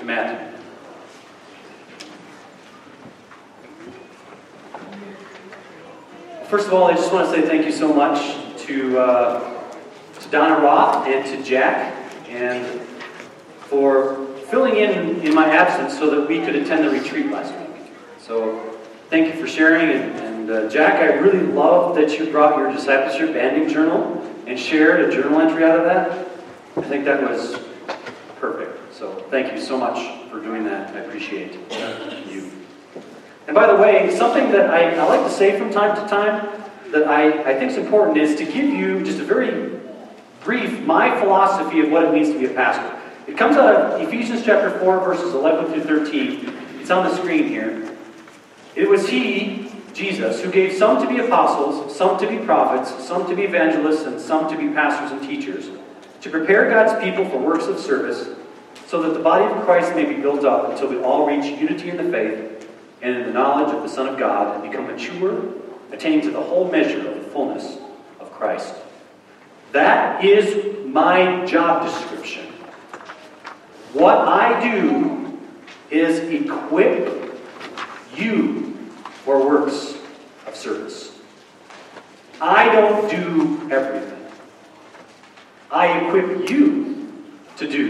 to Matthew. First of all, I just want to say thank you so much to, uh, to Donna Roth and to Jack and for filling in in my absence so that we could attend the retreat last week. So thank you for sharing. And, and uh, Jack, I really love that you brought your discipleship banding journal and shared a journal entry out of that. I think that was thank you so much for doing that. I appreciate you. And by the way, something that I, I like to say from time to time that I, I think is important is to give you just a very brief my philosophy of what it means to be a pastor. It comes out of Ephesians chapter 4, verses 11 through 13. It's on the screen here. It was He, Jesus, who gave some to be apostles, some to be prophets, some to be evangelists, and some to be pastors and teachers, to prepare God's people for works of service, so that the body of Christ may be built up until we all reach unity in the faith and in the knowledge of the Son of God and become mature, attaining to the whole measure of the fullness of Christ. That is my job description. What I do is equip you for works of service. I don't do everything. I equip you to do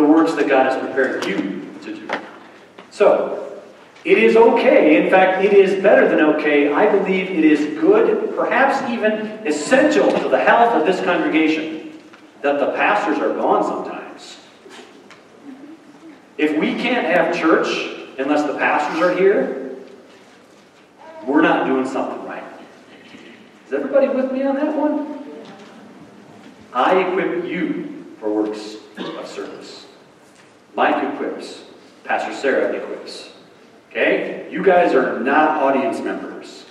the works that God has prepared you to do. So, it is okay. In fact, it is better than okay. I believe it is good, perhaps even essential to the health of this congregation, that the pastors are gone sometimes. If we can't have church unless the pastors are here, we're not doing something right. Is everybody with me on that one? I equip you for works of service. Mike equips. Pastor Sarah equips. Okay? You guys are not audience members.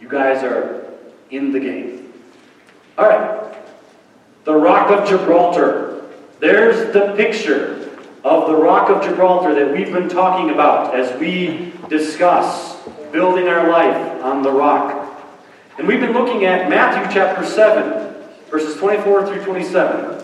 You guys are in the game. All right. The Rock of Gibraltar. There's the picture of the Rock of Gibraltar that we've been talking about as we discuss building our life on the rock. And we've been looking at Matthew chapter 7, verses 24 through 27.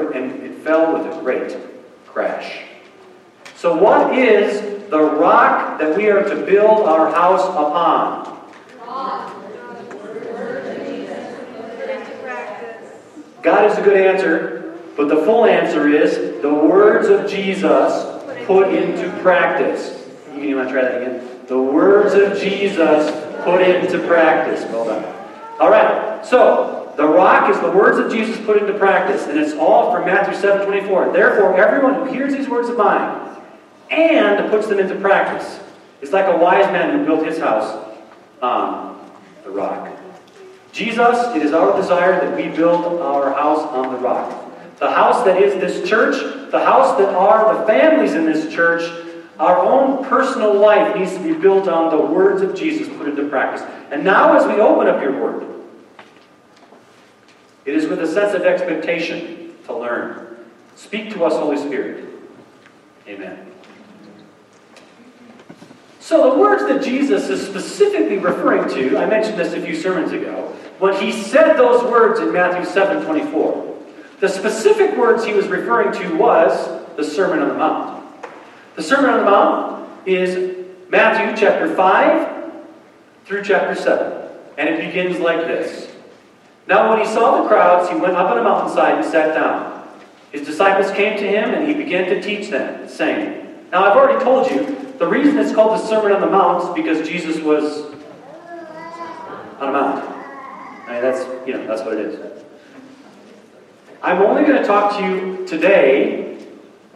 and, it fell with a great crash. So, what is the rock that we are to build our house upon? God is a good answer, but the full answer is the words of Jesus put into practice. You want to try that again? The words of Jesus put into practice. Well done. All right. So the rock is the words of Jesus put into practice, and it's all from Matthew 7 24. Therefore, everyone who hears these words of mine and puts them into practice is like a wise man who built his house on the rock. Jesus, it is our desire that we build our house on the rock. The house that is this church, the house that are the families in this church, our own personal life needs to be built on the words of Jesus put into practice. And now, as we open up your word, it is with a sense of expectation to learn. Speak to us, Holy Spirit. Amen. So, the words that Jesus is specifically referring to, I mentioned this a few sermons ago, when he said those words in Matthew 7 24, the specific words he was referring to was the Sermon on the Mount. The Sermon on the Mount is Matthew chapter 5 through chapter 7. And it begins like this Now, when he saw the crowds, he went up on a mountainside and sat down. His disciples came to him, and he began to teach them, saying, Now, I've already told you, the reason it's called the Sermon on the Mount is because Jesus was on a mount. I mean, that's, you know, that's what it is. I'm only going to talk to you today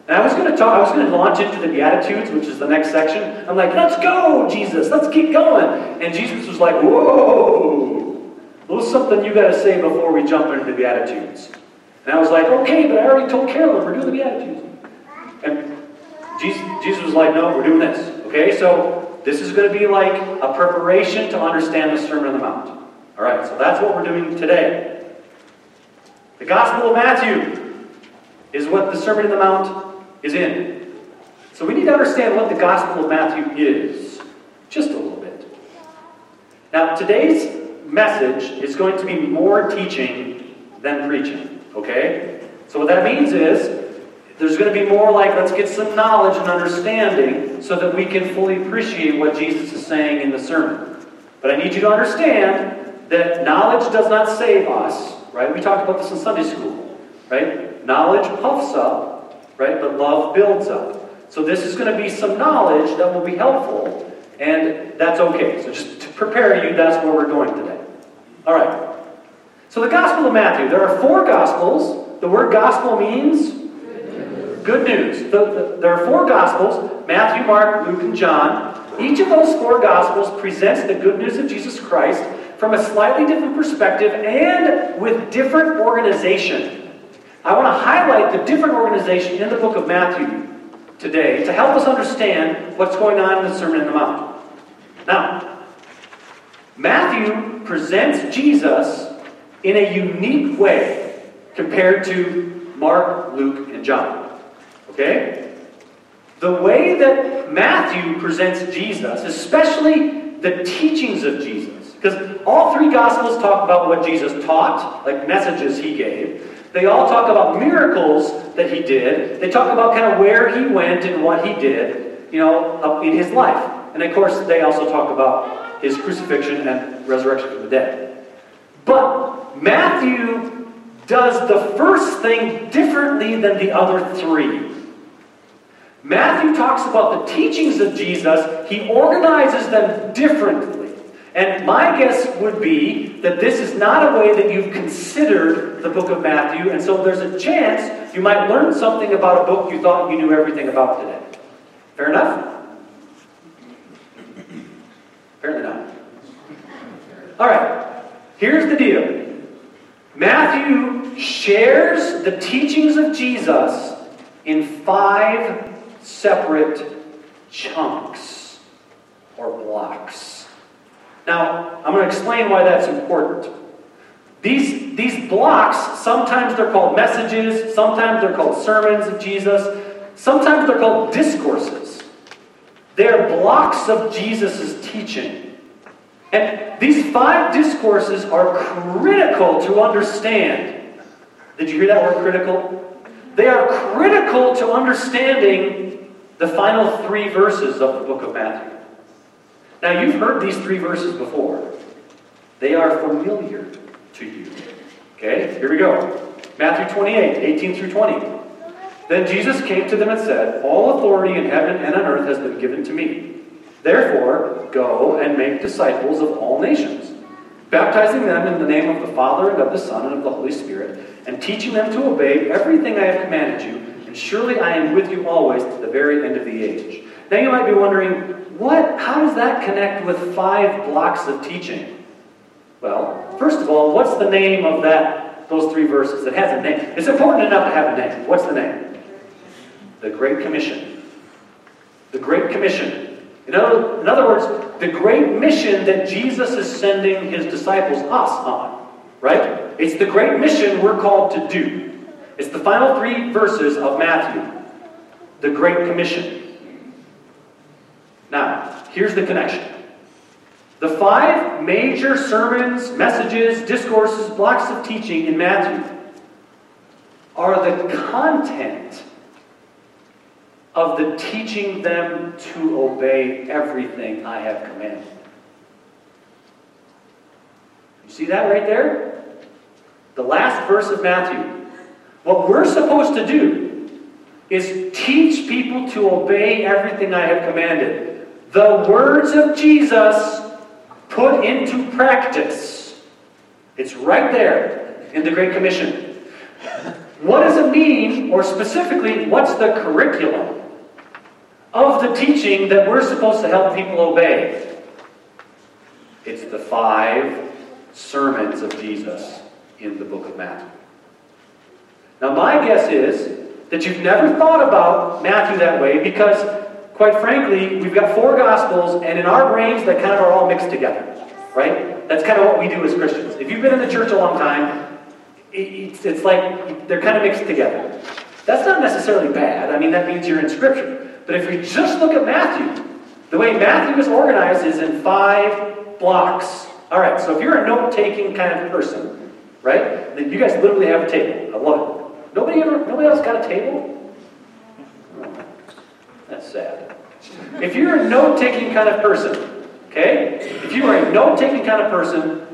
and I was going to talk, I was going to launch into the Beatitudes, which is the next section. I'm like, let's go, Jesus, let's keep going. And Jesus was like, whoa, little something you got to say before we jump into the Beatitudes. And I was like, okay, but I already told Carolyn we're doing the Beatitudes. And Jesus, Jesus was like, no, we're doing this. Okay, so this is going to be like a preparation to understand the Sermon on the Mount. All right, so that's what we're doing today. The Gospel of Matthew is what the Sermon on the Mount is in. So we need to understand what the Gospel of Matthew is, just a little bit. Now, today's message is going to be more teaching than preaching, okay? So what that means is there's going to be more like, let's get some knowledge and understanding so that we can fully appreciate what Jesus is saying in the sermon. But I need you to understand that knowledge does not save us, right? We talked about this in Sunday school, right? Knowledge puffs up, right? But love builds up. So this is going to be some knowledge that will be helpful, and that's okay. So just to prepare you, that's where we're going today. All right. So the Gospel of Matthew, there are four Gospels. The word gospel means good news. The, the, there are four Gospels Matthew, Mark, Luke, and John. Each of those four Gospels presents the good news of Jesus Christ from a slightly different perspective and with different organization. I want to highlight the different organization in the book of Matthew today to help us understand what's going on in the Sermon on the Mount. Now, Matthew presents Jesus in a unique way compared to Mark, Luke, and John. Okay? The way that Matthew presents Jesus, especially the teachings of Jesus, because all three Gospels talk about what Jesus taught, like messages he gave. They all talk about miracles that he did. They talk about kind of where he went and what he did, you know, in his life. And of course, they also talk about his crucifixion and resurrection from the dead. But Matthew does the first thing differently than the other three. Matthew talks about the teachings of Jesus, he organizes them differently. And my guess would be that this is not a way that you've considered the book of Matthew, and so there's a chance you might learn something about a book you thought you knew everything about today. Fair enough? Apparently not. All right, here's the deal Matthew shares the teachings of Jesus in five separate chunks or blocks. Now, I'm going to explain why that's important. These, these blocks, sometimes they're called messages, sometimes they're called sermons of Jesus, sometimes they're called discourses. They're blocks of Jesus' teaching. And these five discourses are critical to understand. Did you hear that word critical? They are critical to understanding the final three verses of the book of Matthew. Now, you've heard these three verses before. They are familiar to you. Okay, here we go. Matthew 28, 18 through 20. Then Jesus came to them and said, All authority in heaven and on earth has been given to me. Therefore, go and make disciples of all nations, baptizing them in the name of the Father and of the Son and of the Holy Spirit, and teaching them to obey everything I have commanded you. And surely I am with you always to the very end of the age. Now you might be wondering, what, how does that connect with five blocks of teaching? Well, first of all, what's the name of that, those three verses? It has a name. It's important enough to have a name. What's the name? The Great Commission. The Great Commission. In other, in other words, the great mission that Jesus is sending his disciples, us, on. Right? It's the great mission we're called to do. It's the final three verses of Matthew. The Great Commission. Now, here's the connection. The five major sermons, messages, discourses, blocks of teaching in Matthew are the content of the teaching them to obey everything I have commanded. You see that right there? The last verse of Matthew. What we're supposed to do is teach people to obey everything I have commanded the words of Jesus put into practice. It's right there in the Great Commission. What does it mean, or specifically, what's the curriculum of the teaching that we're supposed to help people obey? It's the five sermons of Jesus in the book of Matthew. Now, my guess is that you've never thought about Matthew that way because quite frankly, we've got four Gospels, and in our brains, they kind of are all mixed together, right? That's kind of what we do as Christians. If you've been in the church a long time, it's, it's like they're kind of mixed together. That's not necessarily bad. I mean, that means you're in Scripture. But if you just look at Matthew, the way Matthew is organized is in five blocks. All right, so if you're a note taking kind of person, right, then you guys literally have a table. I love it. Nobody, ever, nobody else got a table? That's sad. If you're a note taking kind of person, okay, if you are a note taking kind of person,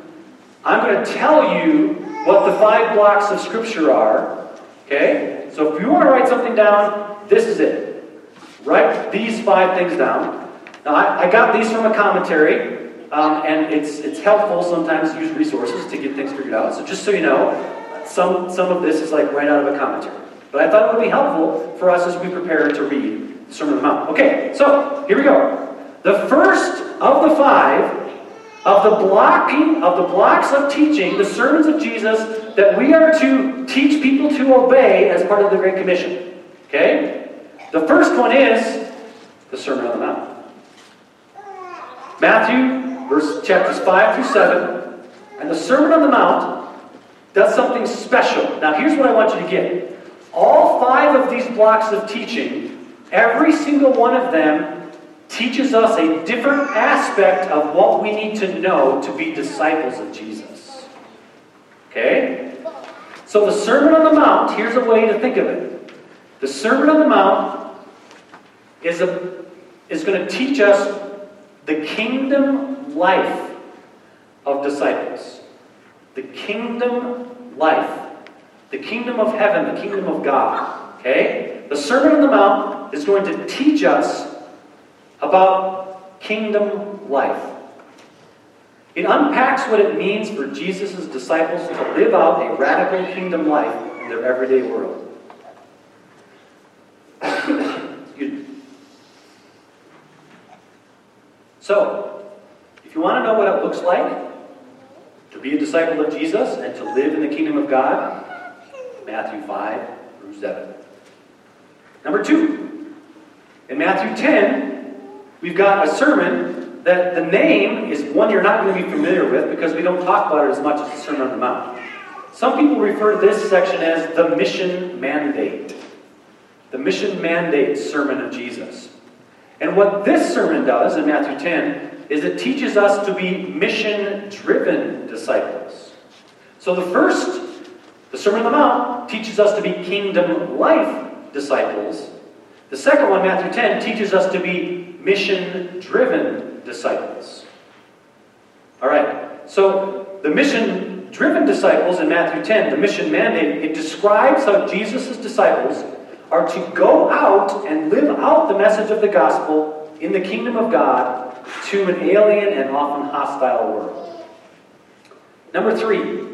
I'm going to tell you what the five blocks of Scripture are, okay? So if you want to write something down, this is it. Write these five things down. Now, I, I got these from a commentary, um, and it's, it's helpful sometimes to use resources to get things figured out. So just so you know, some, some of this is like right out of a commentary. But I thought it would be helpful for us as we prepare to read the Sermon on the Mount. Okay, so here we go. The first of the five of the blocking of the blocks of teaching, the sermons of Jesus that we are to teach people to obey as part of the Great Commission. Okay? The first one is the Sermon on the Mount. Matthew, verse chapters 5 through 7, and the Sermon on the Mount does something special. Now, here's what I want you to get. All five of these blocks of teaching, every single one of them teaches us a different aspect of what we need to know to be disciples of Jesus. Okay? So, the Sermon on the Mount, here's a way to think of it. The Sermon on the Mount is, a, is going to teach us the kingdom life of disciples. The kingdom life. The kingdom of heaven, the kingdom of God. Okay? The Sermon on the Mount is going to teach us about kingdom life. It unpacks what it means for Jesus' disciples to live out a radical kingdom life in their everyday world. So, if you want to know what it looks like to be a disciple of Jesus and to live in the kingdom of God, Matthew 5 through 7. Number two, in Matthew 10, we've got a sermon that the name is one you're not going to be familiar with because we don't talk about it as much as the Sermon on the Mount. Some people refer to this section as the mission mandate. The mission mandate sermon of Jesus. And what this sermon does in Matthew 10 is it teaches us to be mission driven disciples. So the first, the Sermon on the Mount, teaches us to be kingdom life disciples. The second one, Matthew 10, teaches us to be mission driven disciples. All right, so the mission driven disciples in Matthew 10, the mission mandate, it describes how Jesus' disciples are to go out and live out the message of the gospel in the kingdom of God to an alien and often hostile world. Number three,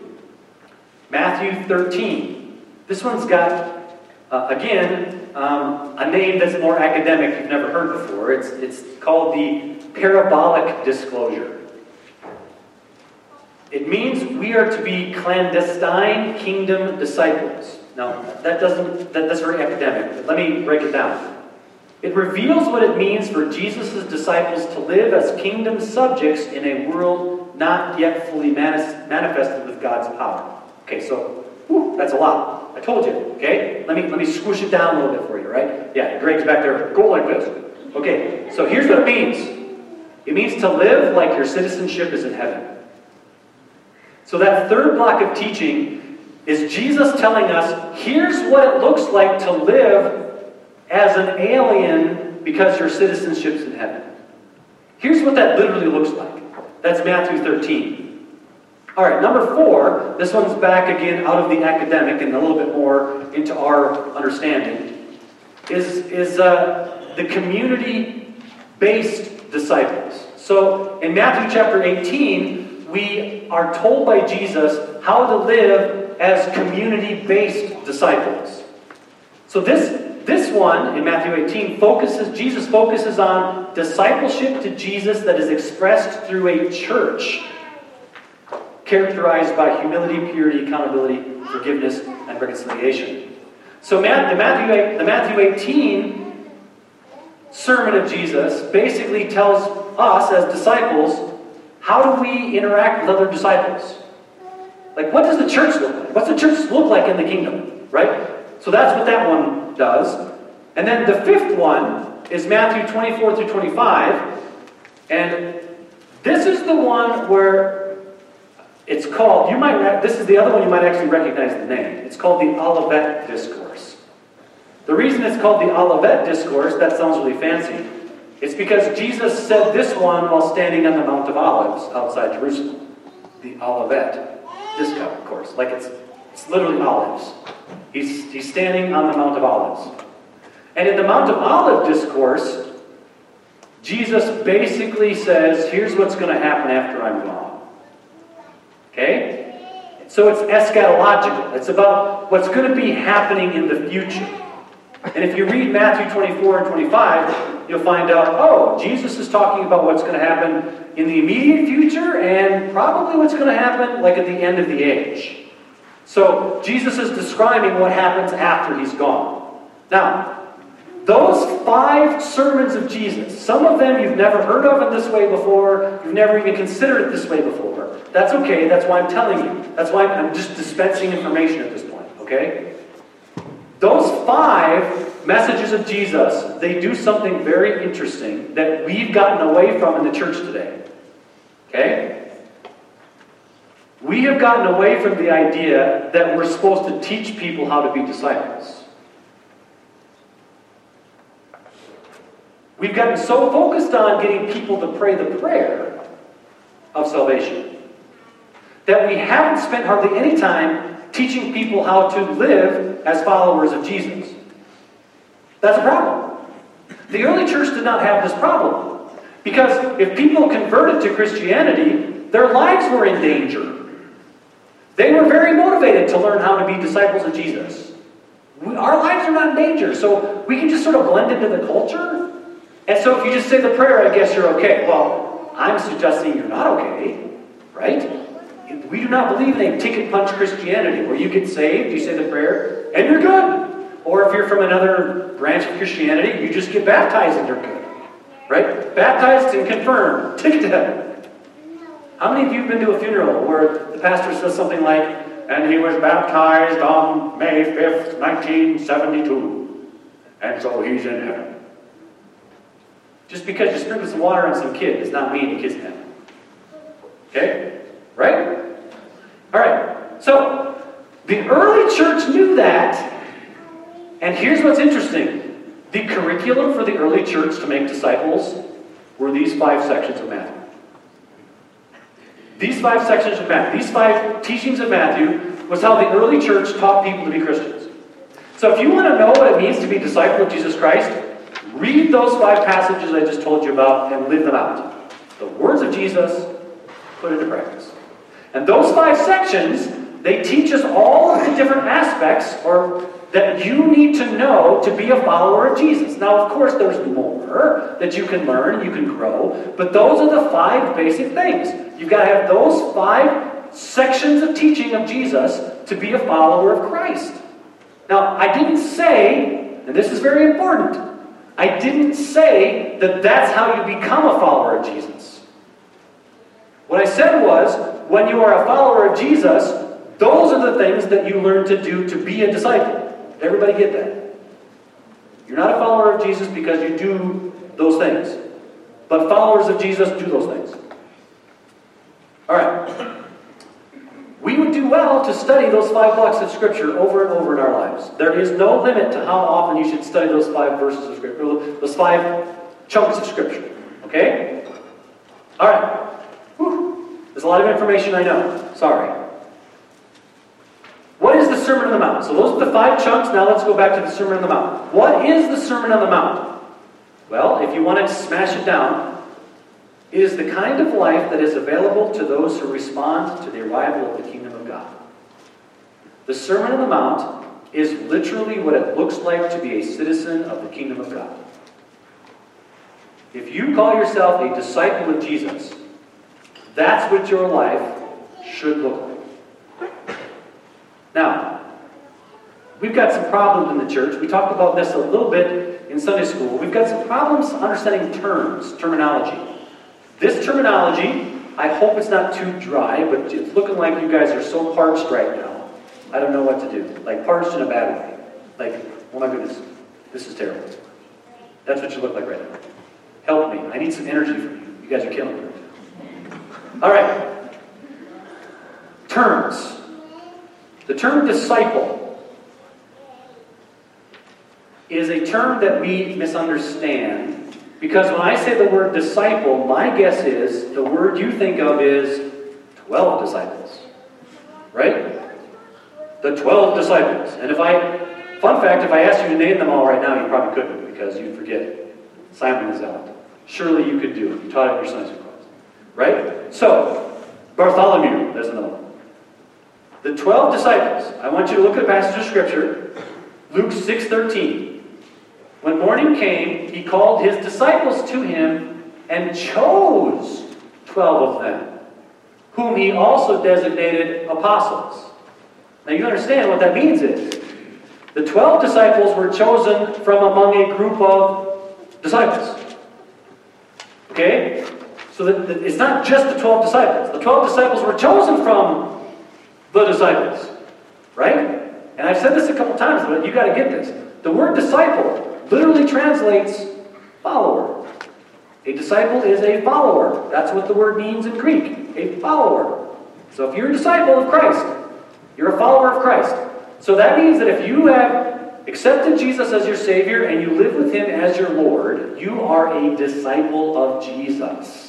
Matthew 13. This one's got, uh, again, um, a name that's more academic you've never heard before. It's, it's called the parabolic discourse. It means we are to be clandestine kingdom disciples. Now, that doesn't, that, that's very academic, let me break it down. It reveals what it means for Jesus' disciples to live as kingdom subjects in a world not yet fully manifested with God's power. Okay, so whew, that's a lot. I told you, okay? Let me, let me squish it down a little bit for you, right? Yeah, Greg's back there. Go like this. Okay, so here's what it means it means to live like your citizenship is in heaven. So that third block of teaching is Jesus telling us here's what it looks like to live as an alien because your citizenship's in heaven. Here's what that literally looks like. That's Matthew 13. All right, number four, this one's back again out of the academic and a little bit more into our understanding, is, is uh, the community based disciples. So in Matthew chapter 18, we are told by Jesus how to live as community based disciples. So this this one in Matthew 18 focuses Jesus focuses on discipleship to Jesus that is expressed through a church characterized by humility, purity, accountability, forgiveness, and reconciliation. So the Matthew, the Matthew 18 sermon of Jesus basically tells us as disciples how do we interact with other disciples? Like, what does the church look like? What's the church look like in the kingdom? Right? So that's what that one does. And then the fifth one is Matthew 24 through 25. And this is the one where it's called, you might, this is the other one you might actually recognize the name. It's called the Olivet Discourse. The reason it's called the Olivet Discourse, that sounds really fancy, it's because Jesus said this one while standing on the Mount of Olives outside Jerusalem. The Olivet Discourse, of course. Like it's, it's literally olives. He's, he's standing on the Mount of Olives. And in the Mount of Olive Discourse, Jesus basically says, here's what's going to happen after I'm gone. Okay? So it's eschatological. It's about what's going to be happening in the future. And if you read Matthew 24 and 25, you'll find out, oh, Jesus is talking about what's going to happen in the immediate future and probably what's going to happen like at the end of the age. So Jesus is describing what happens after he's gone. Now, those five sermons of Jesus, some of them you've never heard of in this way before, you've never even considered it this way before. That's okay, that's why I'm telling you. That's why I'm just dispensing information at this point, okay? Those five messages of Jesus, they do something very interesting that we've gotten away from in the church today. Okay? We have gotten away from the idea that we're supposed to teach people how to be disciples. We've gotten so focused on getting people to pray the prayer of salvation that we haven't spent hardly any time teaching people how to live as followers of Jesus. That's a problem. The early church did not have this problem because if people converted to Christianity, their lives were in danger. They were very motivated to learn how to be disciples of Jesus. We, our lives are not in danger, so we can just sort of blend into the culture and so if you just say the prayer, I guess you're okay. Well, I'm suggesting you're not okay, right? We do not believe in a ticket punch Christianity where you get saved, you say the prayer, and you're good. Or if you're from another branch of Christianity, you just get baptized and you're good. Right? Baptized and confirmed. Ticket to heaven. How many of you have been to a funeral where the pastor says something like, and he was baptized on May 5th, 1972, and so he's in heaven? Just because you sprinkle some water on some kid does not mean the kid's in heaven. Okay? Right? All right. So, the early church knew that. And here's what's interesting the curriculum for the early church to make disciples were these five sections of Matthew. These five sections of Matthew, these five teachings of Matthew, was how the early church taught people to be Christians. So if you want to know what it means to be a disciple of Jesus Christ, Read those five passages I just told you about and live them out. The words of Jesus put into practice. And those five sections, they teach us all of the different aspects or that you need to know to be a follower of Jesus. Now, of course, there's more that you can learn, you can grow, but those are the five basic things. You've got to have those five sections of teaching of Jesus to be a follower of Christ. Now, I didn't say, and this is very important, I didn't say that that's how you become a follower of Jesus. What I said was, when you are a follower of Jesus, those are the things that you learn to do to be a disciple. Everybody get that? You're not a follower of Jesus because you do those things. But followers of Jesus do those things. All right we would do well to study those five blocks of Scripture over and over in our lives. There is no limit to how often you should study those five verses of Scripture, those five chunks of Scripture. Okay? All right. Whew. There's a lot of information I know. Sorry. What is the Sermon on the Mount? So those are the five chunks. Now let's go back to the Sermon on the Mount. What is the Sermon on the Mount? Well, if you want to smash it down, it is the kind of life that is available to those who respond to the arrival of the kingdom of God. The Sermon on the Mount is literally what it looks like to be a citizen of the kingdom of God. If you call yourself a disciple of Jesus, that's what your life should look like. Now, we've got some problems in the church. We talked about this a little bit in Sunday school, we've got some problems understanding terms, terminology. This terminology, I hope it's not too dry, but it's looking like you guys are so parched right now. I don't know what to do. Like parched in a bad way. Like, oh my goodness, this is terrible. That's what you look like right now. Help me. I need some energy from you. You guys are killing me. All right. Terms. The term disciple is a term that we misunderstand because when I say the word disciple, my guess is the word you think of is 12 disciples. Right? The 12 disciples. And if I, fun fact, if I asked you to name them all right now, you probably couldn't because you'd forget. Simon is out. Surely you could do it. You taught it in your Sunday school. Right? So, Bartholomew, there's another one. The 12 disciples, I want you to look at a passage of Scripture, Luke 6.13. When morning came, he called his disciples to him and chose 12 of them, whom he also designated apostles. Now you understand what that means is the 12 disciples were chosen from among a group of disciples. Okay? So that, that it's not just the 12 disciples. The 12 disciples were chosen from the disciples. Right? And I've said this a couple times, but you got to get this. The word disciple literally translates follower. A disciple is a follower. That's what the word means in Greek a follower. So if you're a disciple of Christ, you're a follower of Christ. So that means that if you have accepted Jesus as your Savior and you live with Him as your Lord, you are a disciple of Jesus.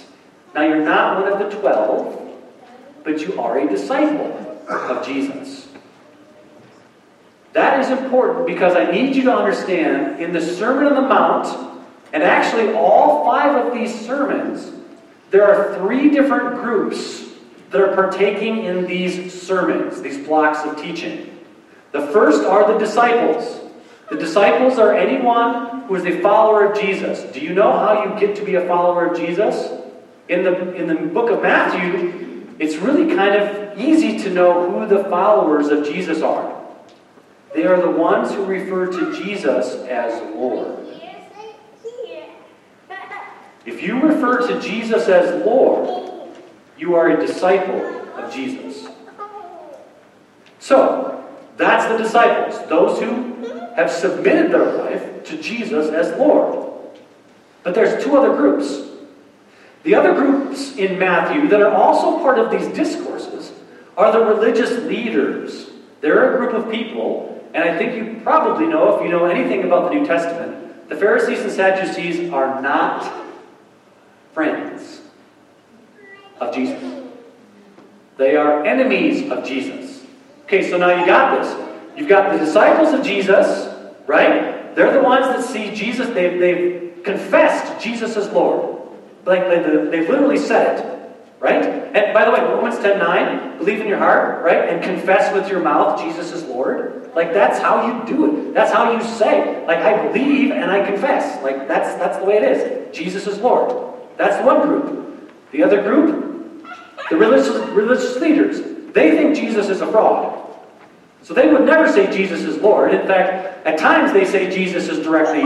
Now, you're not one of the twelve, but you are a disciple of Jesus. That is important because I need you to understand in the Sermon on the Mount, and actually all five of these sermons, there are three different groups that are partaking in these sermons, these blocks of teaching. The first are the disciples. The disciples are anyone who is a follower of Jesus. Do you know how you get to be a follower of Jesus? In the, in the book of Matthew, it's really kind of easy to know who the followers of Jesus are. They are the ones who refer to Jesus as Lord. If you refer to Jesus as Lord, you are a disciple of Jesus. So, that's the disciples, those who have submitted their life to Jesus as Lord. But there's two other groups. The other groups in Matthew that are also part of these discourses are the religious leaders. They're a group of people and I think you probably know, if you know anything about the New Testament, the Pharisees and Sadducees are not friends of Jesus. They are enemies of Jesus. Okay, so now you got this. You've got the disciples of Jesus, right? They're the ones that see Jesus, they've, they've confessed Jesus as Lord. Like they, they've literally said it. Right? And by the way, Romans 10 9, believe in your heart, right? And confess with your mouth Jesus is Lord. Like that's how you do it. That's how you say. Like I believe and I confess. Like that's that's the way it is. Jesus is Lord. That's one group. The other group, the religious religious leaders, they think Jesus is a fraud. So they would never say Jesus is Lord. In fact, at times they say Jesus is directly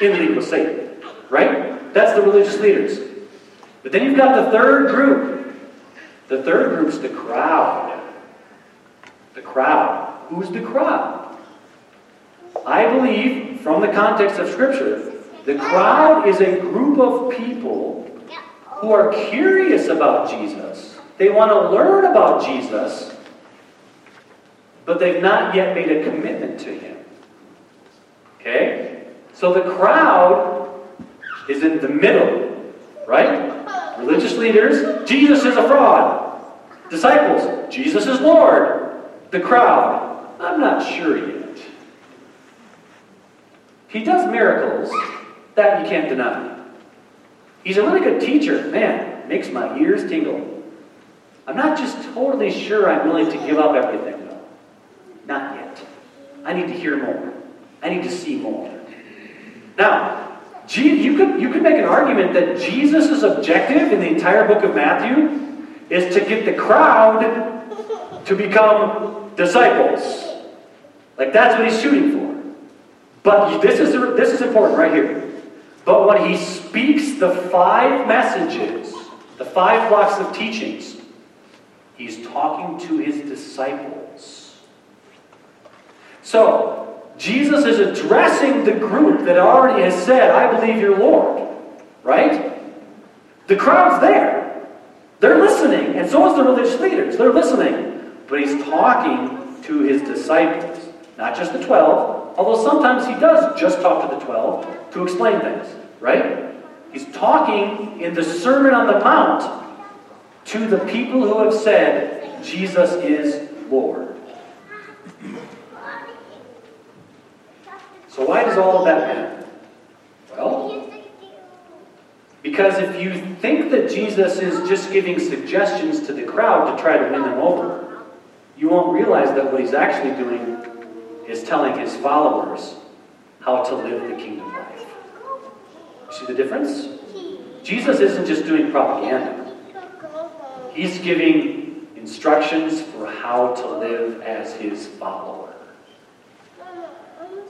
in league with Satan. Right? That's the religious leaders. But then you've got the third group. The third group's the crowd. The crowd. Who's the crowd? I believe, from the context of Scripture, the crowd is a group of people who are curious about Jesus. They want to learn about Jesus, but they've not yet made a commitment to Him. Okay? So the crowd is in the middle, right? Religious leaders, Jesus is a fraud. Disciples, Jesus is Lord. The crowd, I'm not sure yet. He does miracles, that you can't deny. He's a really good teacher. Man, makes my ears tingle. I'm not just totally sure I'm willing to give up everything, though. Not yet. I need to hear more. I need to see more. Now, you could, you could make an argument that Jesus' objective in the entire book of Matthew is to get the crowd to become disciples. Like that's what he's shooting for. But this is, this is important right here. But when he speaks the five messages, the five blocks of teachings, he's talking to his disciples. So, Jesus is addressing the group that already has said, I believe you're Lord. Right? The crowd's there. They're listening, and so is the religious leaders. They're listening. But he's talking to his disciples, not just the 12, although sometimes he does just talk to the 12 to explain things, right? He's talking in the Sermon on the Mount to the people who have said, Jesus is Lord. So, why does all of that matter? Well, because if you think that Jesus is just giving suggestions to the crowd to try to win them over, you won't realize that what he's actually doing is telling his followers how to live the kingdom life. See the difference? Jesus isn't just doing propaganda. He's giving instructions for how to live as his follower.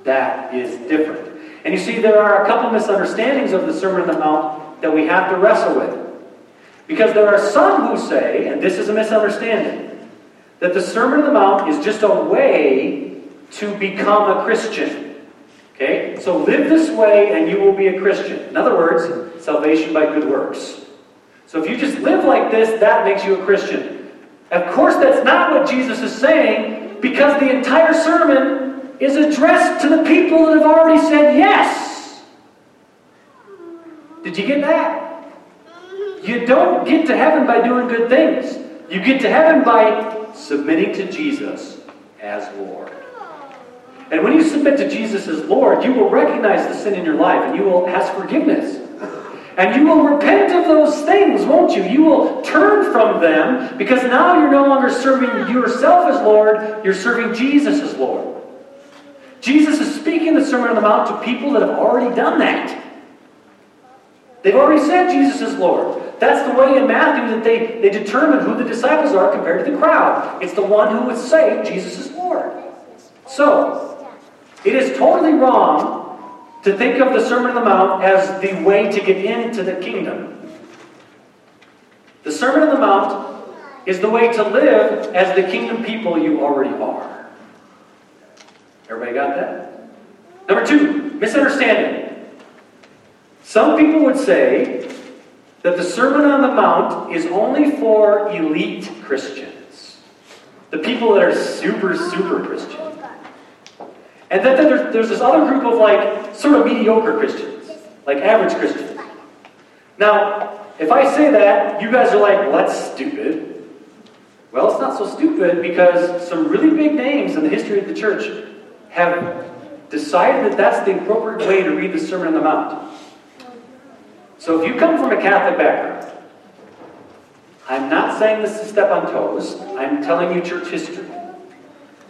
That is different. And you see, there are a couple misunderstandings of the Sermon on the Mount that we have to wrestle with. Because there are some who say, and this is a misunderstanding, that the Sermon on the Mount is just a way to become a Christian. Okay? So live this way and you will be a Christian. In other words, salvation by good works. So if you just live like this, that makes you a Christian. Of course, that's not what Jesus is saying because the entire sermon is addressed to the people that have already said yes. Did you get that? You don't get to heaven by doing good things. You get to heaven by submitting to Jesus as Lord. And when you submit to Jesus as Lord, you will recognize the sin in your life and you will ask forgiveness. And you will repent of those things, won't you? You will turn from them because now you're no longer serving yourself as Lord, you're serving Jesus as Lord. Jesus is speaking the Sermon on the Mount to people that have already done that. They've already said Jesus is Lord. That's the way in Matthew that they, they determine who the disciples are compared to the crowd. It's the one who would say Jesus is Lord. So, it is totally wrong to think of the Sermon on the Mount as the way to get into the kingdom. The Sermon on the Mount is the way to live as the kingdom people you already are. Everybody got that? Number two, misunderstanding. Some people would say that the Sermon on the Mount is only for elite Christians, the people that are super, super Christian. And then there's, there's this other group of like sort of mediocre Christians, like average Christians. Now, if I say that, you guys are like, well, that's stupid. Well, it's not so stupid because some really big names in the history of the church have decided that that's the appropriate way to read the Sermon on the Mount. So if you come from a Catholic background, I'm not saying this to step on toes, I'm telling you church history.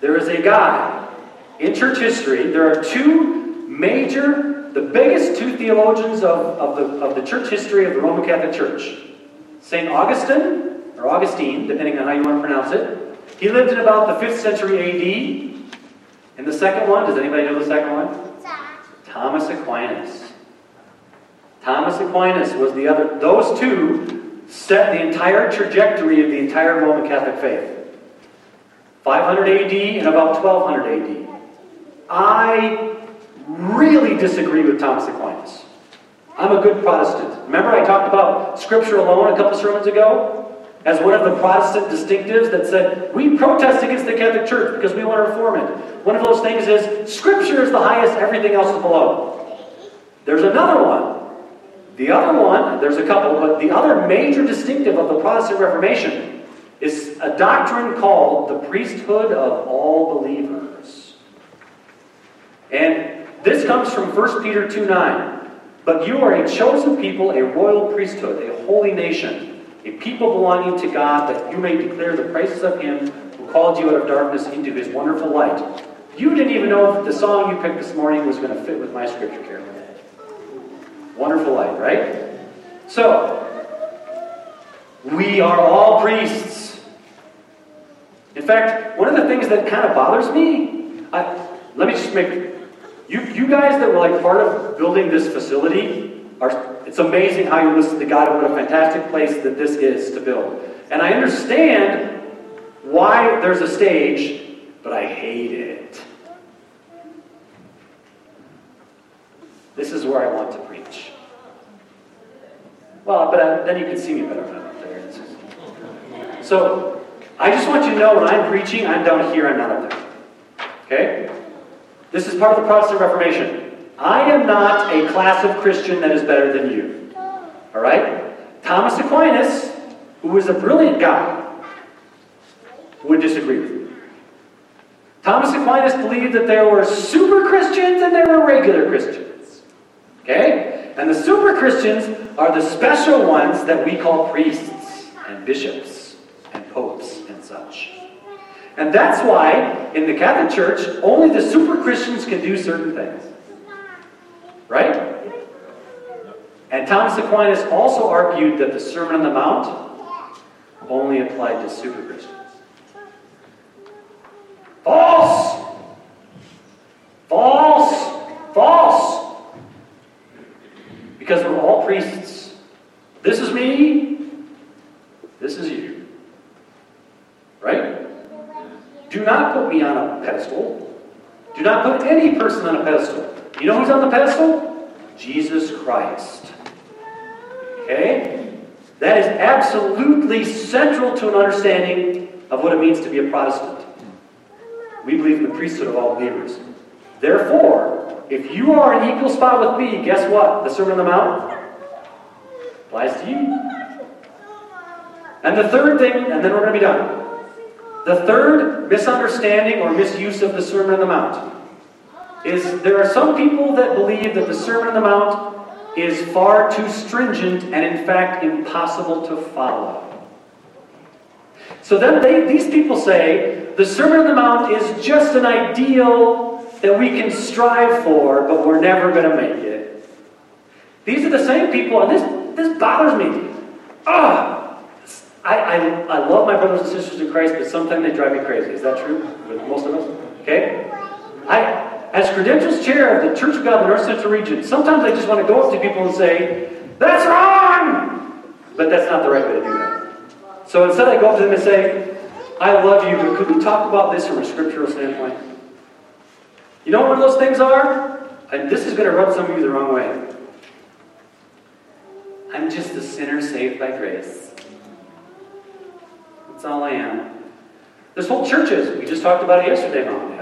There is a guy in church history, there are two major, the biggest two theologians of, of, the, of the church history of the Roman Catholic Church. St. Augustine, or Augustine, depending on how you want to pronounce it. He lived in about the 5th century AD. And the second one, does anybody know the second one? Thomas Aquinas. Thomas Aquinas was the other. Those two set the entire trajectory of the entire Roman Catholic faith. 500 AD and about 1200 AD. I really disagree with Thomas Aquinas. I'm a good Protestant. Remember, I talked about Scripture alone a couple sermons ago? As one of the Protestant distinctives that said, we protest against the Catholic Church because we want to reform it. One of those things is, Scripture is the highest, everything else is below. There's another one. The other one, there's a couple, but the other major distinctive of the Protestant Reformation is a doctrine called the priesthood of all believers. And this comes from 1 Peter 2 9. But you are a chosen people, a royal priesthood, a holy nation a people belonging to God, that you may declare the praises of Him who called you out of darkness into His wonderful light. You didn't even know that the song you picked this morning was going to fit with my scripture, Carol. Wonderful light, right? So, we are all priests. In fact, one of the things that kind of bothers me, I, let me just make You, you guys that were like part of building this facility are, it's amazing how you listen to God and what a fantastic place that this is to build. And I understand why there's a stage, but I hate it. This is where I want to preach. Well, but I, then you can see me better when I'm up there. So, I just want you to know when I'm preaching, I'm down here, I'm not up there. Okay? This is part of the Protestant Reformation. I am not a class of Christian that is better than you. All right? Thomas Aquinas, who was a brilliant guy, would disagree with me. Thomas Aquinas believed that there were super Christians and there were regular Christians. Okay? And the super Christians are the special ones that we call priests and bishops and popes and such. And that's why in the Catholic Church, only the super Christians can do certain things. Right? And Thomas Aquinas also argued that the Sermon on the Mount only applied to super Christians. False! False! False! Because we're all priests. This is me. This is you. Right? Do not put me on a pedestal. Do not put any person on a pedestal. You know who's on the pedestal? Jesus Christ. Okay? That is absolutely central to an understanding of what it means to be a Protestant. We believe in the priesthood of all believers. Therefore, if you are in equal spot with me, guess what? The Sermon on the Mount applies to you. And the third thing, and then we're going to be done. The third misunderstanding or misuse of the Sermon on the Mount is there are some people that believe that the Sermon on the Mount is far too stringent and, in fact, impossible to follow. So then they, these people say the Sermon on the Mount is just an ideal that we can strive for, but we're never going to make it. These are the same people, and this, this bothers me. Ah, I, I, I love my brothers and sisters in Christ, but sometimes they drive me crazy. Is that true with most of us? Okay? I, as credentials chair of the Church of God in the North Central region, sometimes I just want to go up to people and say, That's wrong! But that's not the right way to do that. So instead, I go up to them and say, I love you, but could we talk about this from a scriptural standpoint? You know what those things are? And this is going to rub some of you the wrong way. I'm just a sinner saved by grace. That's all I am. There's whole churches, we just talked about it yesterday, Mom.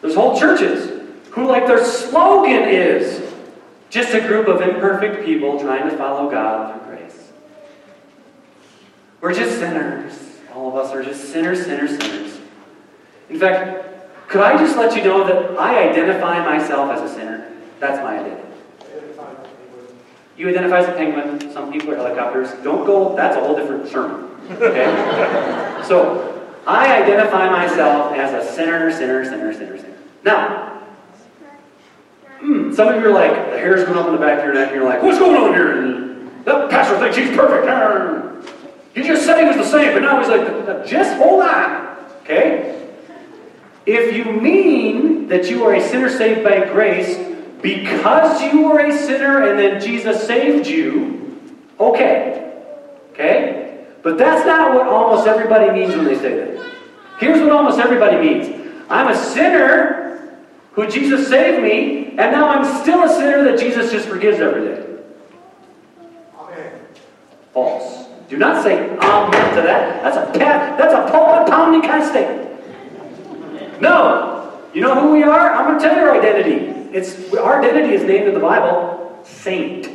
There's whole churches who, like, their slogan is just a group of imperfect people trying to follow God through grace. We're just sinners. All of us are just sinners, sinners, sinners. In fact, could I just let you know that I identify myself as a sinner? That's my identity. You identify as a penguin. Some people are helicopters. Don't go, that's a whole different sermon. Okay? so, I identify myself as a sinner, sinner, sinner, sinner, sinner. Now, hmm, some of you are like, the hair's going up in the back of your neck, and you're like, what's going on here? The pastor thinks he's perfect. He just said he was the same, but now he's like, just hold on. Okay? If you mean that you are a sinner saved by grace because you were a sinner and then Jesus saved you, okay. Okay? But that's not what almost everybody means when they say that. Here's what almost everybody means I'm a sinner who Jesus saved me, and now I'm still a sinner that Jesus just forgives every day. Amen. False. Do not say amen to that. That's a pat, that's a pulpit pounding kind of statement. No. You know who we are? I'm going to tell you our identity. It's our identity is named in the Bible saint.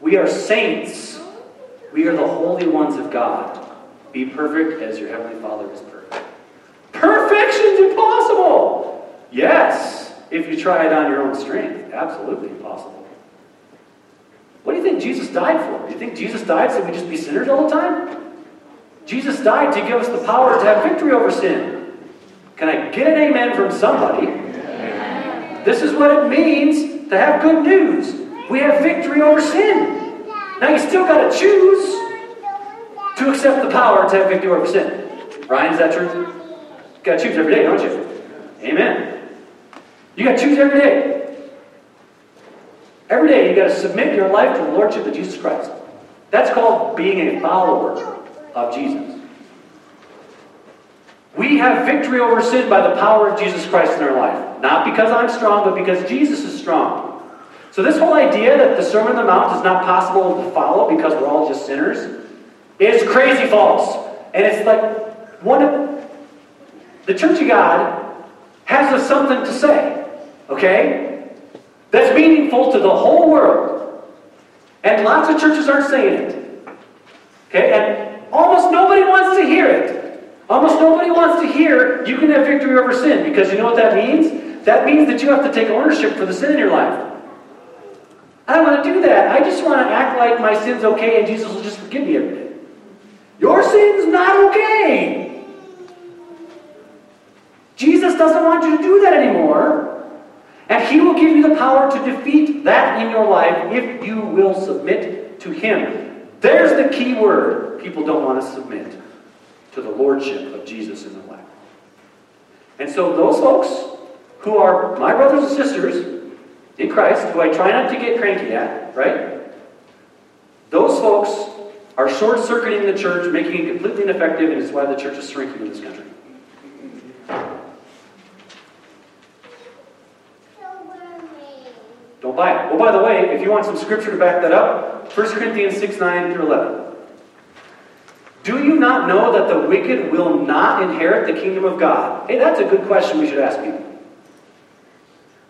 We are saints. We are the holy ones of God. Be perfect as your heavenly Father is perfect. Perfection's impossible. Yes, if you try it on your own strength, absolutely impossible. What do you think Jesus died for? Do you think Jesus died so we just be sinners all the time? Jesus died to give us the power to have victory over sin. Can I get an amen from somebody? This is what it means to have good news. We have victory over sin. Now you still got to choose to accept the power to have victory over sin. Ryan, is that true? You got to choose every day, don't you? Amen. You got to choose every day. Every day you got to submit your life to the Lordship of Jesus Christ. That's called being a follower of Jesus. We have victory over sin by the power of Jesus Christ in our life. Not because I'm strong, but because Jesus is strong. So, this whole idea that the Sermon on the Mount is not possible to follow because we're all just sinners is crazy false. And it's like one of the Church of God has something to say, okay? That's meaningful to the whole world. And lots of churches aren't saying it. Okay? And almost nobody wants to hear it. Almost nobody wants to hear you can have victory over sin because you know what that means? That means that you have to take ownership for the sin in your life. I don't want to do that. I just want to act like my sin's okay and Jesus will just forgive me every day. Your sin's not okay. Jesus doesn't want you to do that anymore. And He will give you the power to defeat that in your life if you will submit to Him. There's the key word. People don't want to submit to the Lordship of Jesus in their life. And so, those folks who are my brothers and sisters, in Christ, who I try not to get cranky at, right? Those folks are short circuiting the church, making it completely ineffective, and it's why the church is shrinking in this country. It. Oh, by the way, if you want some scripture to back that up, 1 Corinthians 6 9 through 11. Do you not know that the wicked will not inherit the kingdom of God? Hey, that's a good question we should ask people.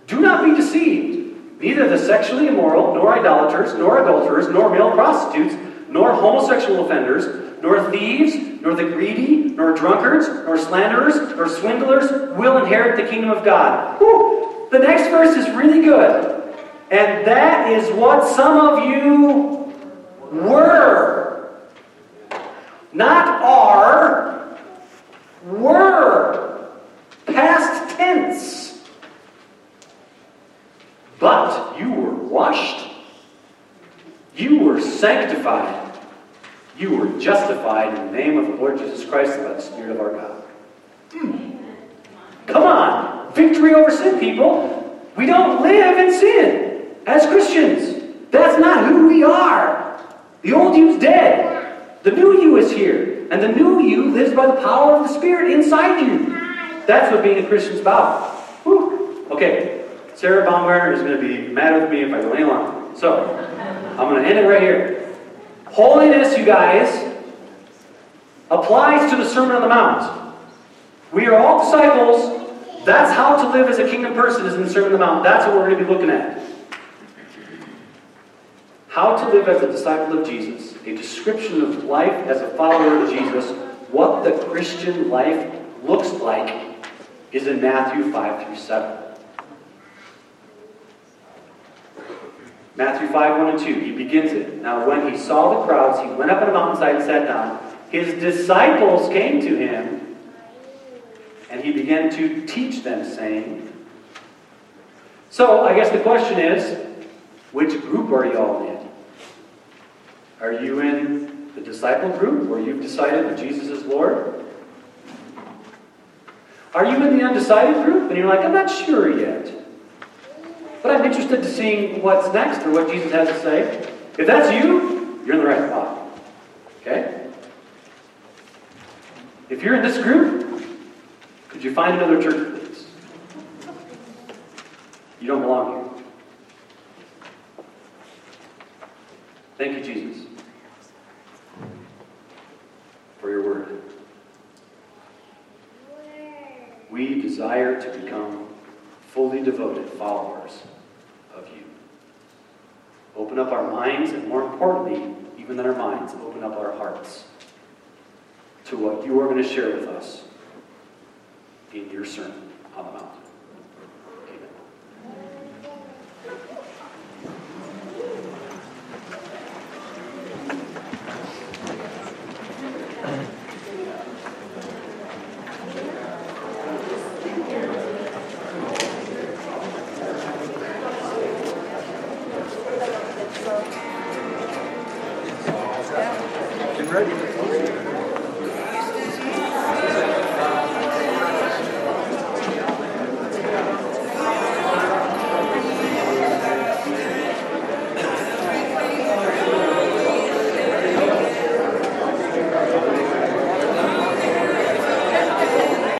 Do not be deceived. Neither the sexually immoral, nor idolaters, nor adulterers, nor male prostitutes, nor homosexual offenders, nor thieves, nor the greedy, nor drunkards, nor slanderers, nor swindlers will inherit the kingdom of God. Whew. The next verse is really good. And that is what some of you were. Not are, were. Past tense. But you were washed, you were sanctified, you were justified in the name of the Lord Jesus Christ by the Spirit of our God. Come on, victory over sin, people. We don't live in sin as Christians. That's not who we are. The old you's dead. The new you is here. And the new you lives by the power of the Spirit inside you. That's what being a Christian's about. Whew. Okay, Sarah Baumgartner is going to be mad with me if I go any longer. So, I'm going to end it right here. Holiness, you guys, applies to the Sermon on the Mount. We are all disciples. That's how to live as a kingdom person is in the Sermon on the Mount. That's what we're going to be looking at. How to live as a disciple of Jesus, a description of life as a follower of Jesus, what the Christian life looks like, is in Matthew 5 through 7. Matthew 5, 1 and 2. He begins it. Now, when he saw the crowds, he went up on a mountainside and sat down. His disciples came to him, and he began to teach them, saying, So, I guess the question is, which group are you all in? Are you in the disciple group where you've decided that Jesus is Lord? Are you in the undecided group and you're like, I'm not sure yet? But I'm interested to seeing what's next or what Jesus has to say. If that's you, you're in the right spot. Okay? If you're in this group, could you find another church, please? You don't belong here. Thank you, Jesus, for your word. We desire to become fully devoted followers of you. Open up our minds, and more importantly, even than our minds, open up our hearts to what you are going to share with us in your Sermon on the Mount.